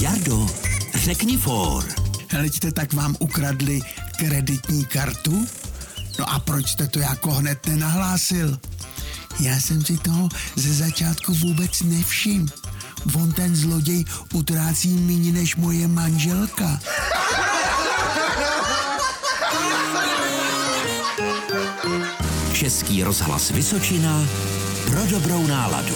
Jardo, řekni for. Heleďte, tak vám ukradli kreditní kartu? No a proč jste to jako hned nenahlásil? Já jsem si toho ze začátku vůbec nevšiml. On ten zloděj utrácí méně než moje manželka. Český rozhlas Vysočina pro dobrou náladu.